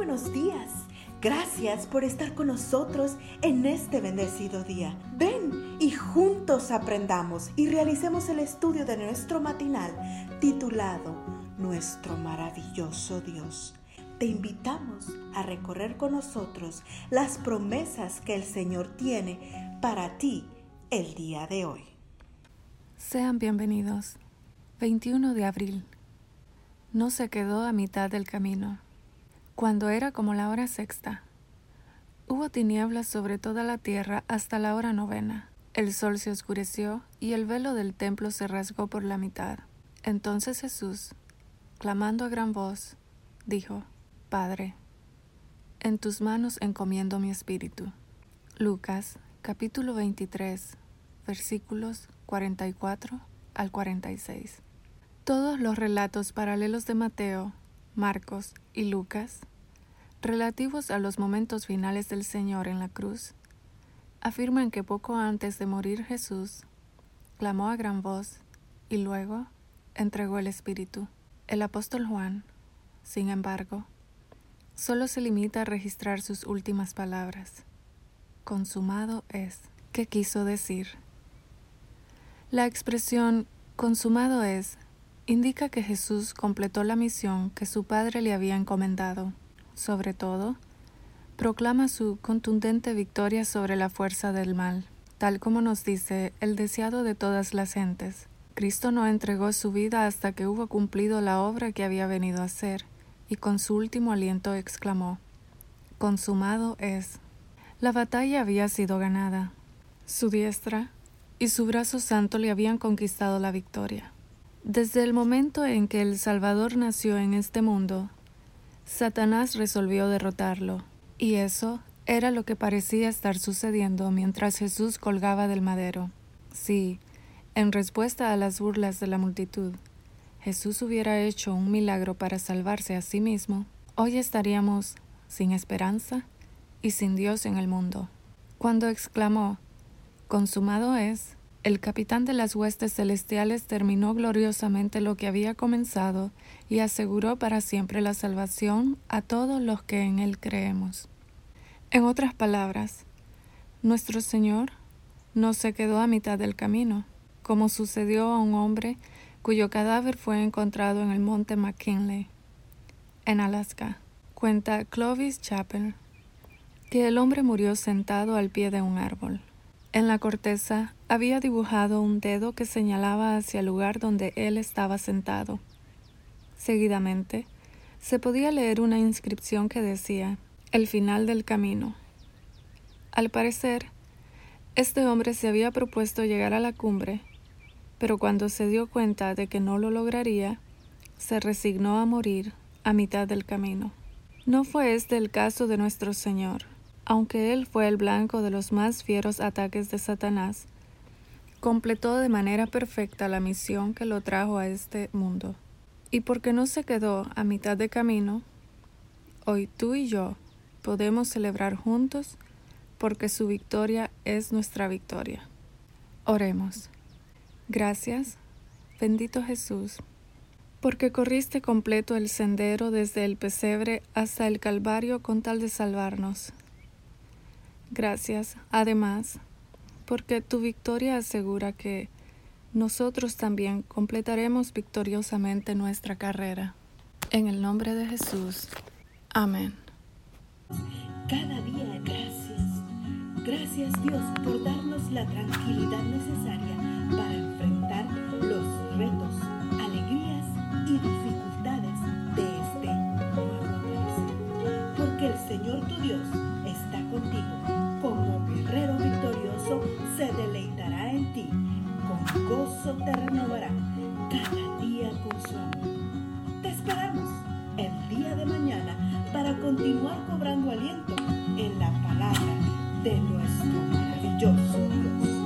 buenos días. Gracias por estar con nosotros en este bendecido día. Ven y juntos aprendamos y realicemos el estudio de nuestro matinal titulado Nuestro maravilloso Dios. Te invitamos a recorrer con nosotros las promesas que el Señor tiene para ti el día de hoy. Sean bienvenidos. 21 de abril. No se quedó a mitad del camino. Cuando era como la hora sexta, hubo tinieblas sobre toda la tierra hasta la hora novena. El sol se oscureció y el velo del templo se rasgó por la mitad. Entonces Jesús, clamando a gran voz, dijo, Padre, en tus manos encomiendo mi espíritu. Lucas capítulo 23 versículos 44 al 46. Todos los relatos paralelos de Mateo, Marcos y Lucas relativos a los momentos finales del Señor en la cruz, afirman que poco antes de morir Jesús clamó a gran voz y luego entregó el Espíritu. El apóstol Juan, sin embargo, solo se limita a registrar sus últimas palabras. Consumado es. ¿Qué quiso decir? La expresión consumado es indica que Jesús completó la misión que su Padre le había encomendado sobre todo, proclama su contundente victoria sobre la fuerza del mal, tal como nos dice el deseado de todas las gentes. Cristo no entregó su vida hasta que hubo cumplido la obra que había venido a hacer, y con su último aliento exclamó, Consumado es. La batalla había sido ganada. Su diestra y su brazo santo le habían conquistado la victoria. Desde el momento en que el Salvador nació en este mundo, Satanás resolvió derrotarlo, y eso era lo que parecía estar sucediendo mientras Jesús colgaba del madero. Si, en respuesta a las burlas de la multitud, Jesús hubiera hecho un milagro para salvarse a sí mismo, hoy estaríamos sin esperanza y sin Dios en el mundo. Cuando exclamó, Consumado es, el capitán de las huestes celestiales terminó gloriosamente lo que había comenzado y aseguró para siempre la salvación a todos los que en él creemos. En otras palabras, nuestro Señor no se quedó a mitad del camino, como sucedió a un hombre cuyo cadáver fue encontrado en el monte McKinley, en Alaska. Cuenta Clovis Chappell que el hombre murió sentado al pie de un árbol. En la corteza había dibujado un dedo que señalaba hacia el lugar donde él estaba sentado. Seguidamente, se podía leer una inscripción que decía El final del camino. Al parecer, este hombre se había propuesto llegar a la cumbre, pero cuando se dio cuenta de que no lo lograría, se resignó a morir a mitad del camino. No fue este el caso de nuestro Señor aunque él fue el blanco de los más fieros ataques de Satanás, completó de manera perfecta la misión que lo trajo a este mundo. Y porque no se quedó a mitad de camino, hoy tú y yo podemos celebrar juntos porque su victoria es nuestra victoria. Oremos. Gracias, bendito Jesús, porque corriste completo el sendero desde el pesebre hasta el Calvario con tal de salvarnos. Gracias, además, porque tu victoria asegura que nosotros también completaremos victoriosamente nuestra carrera. En el nombre de Jesús. Amén. Cada día gracias. Gracias Dios por darnos la tranquilidad necesaria para enfrentar los retos, alegrías y dificultades de este nuevo amanecer. Porque el Señor tu Dios está contigo deleitará en ti, con gozo te renovará cada día con su amor. Te esperamos el día de mañana para continuar cobrando aliento en la palabra de nuestro maravilloso Dios.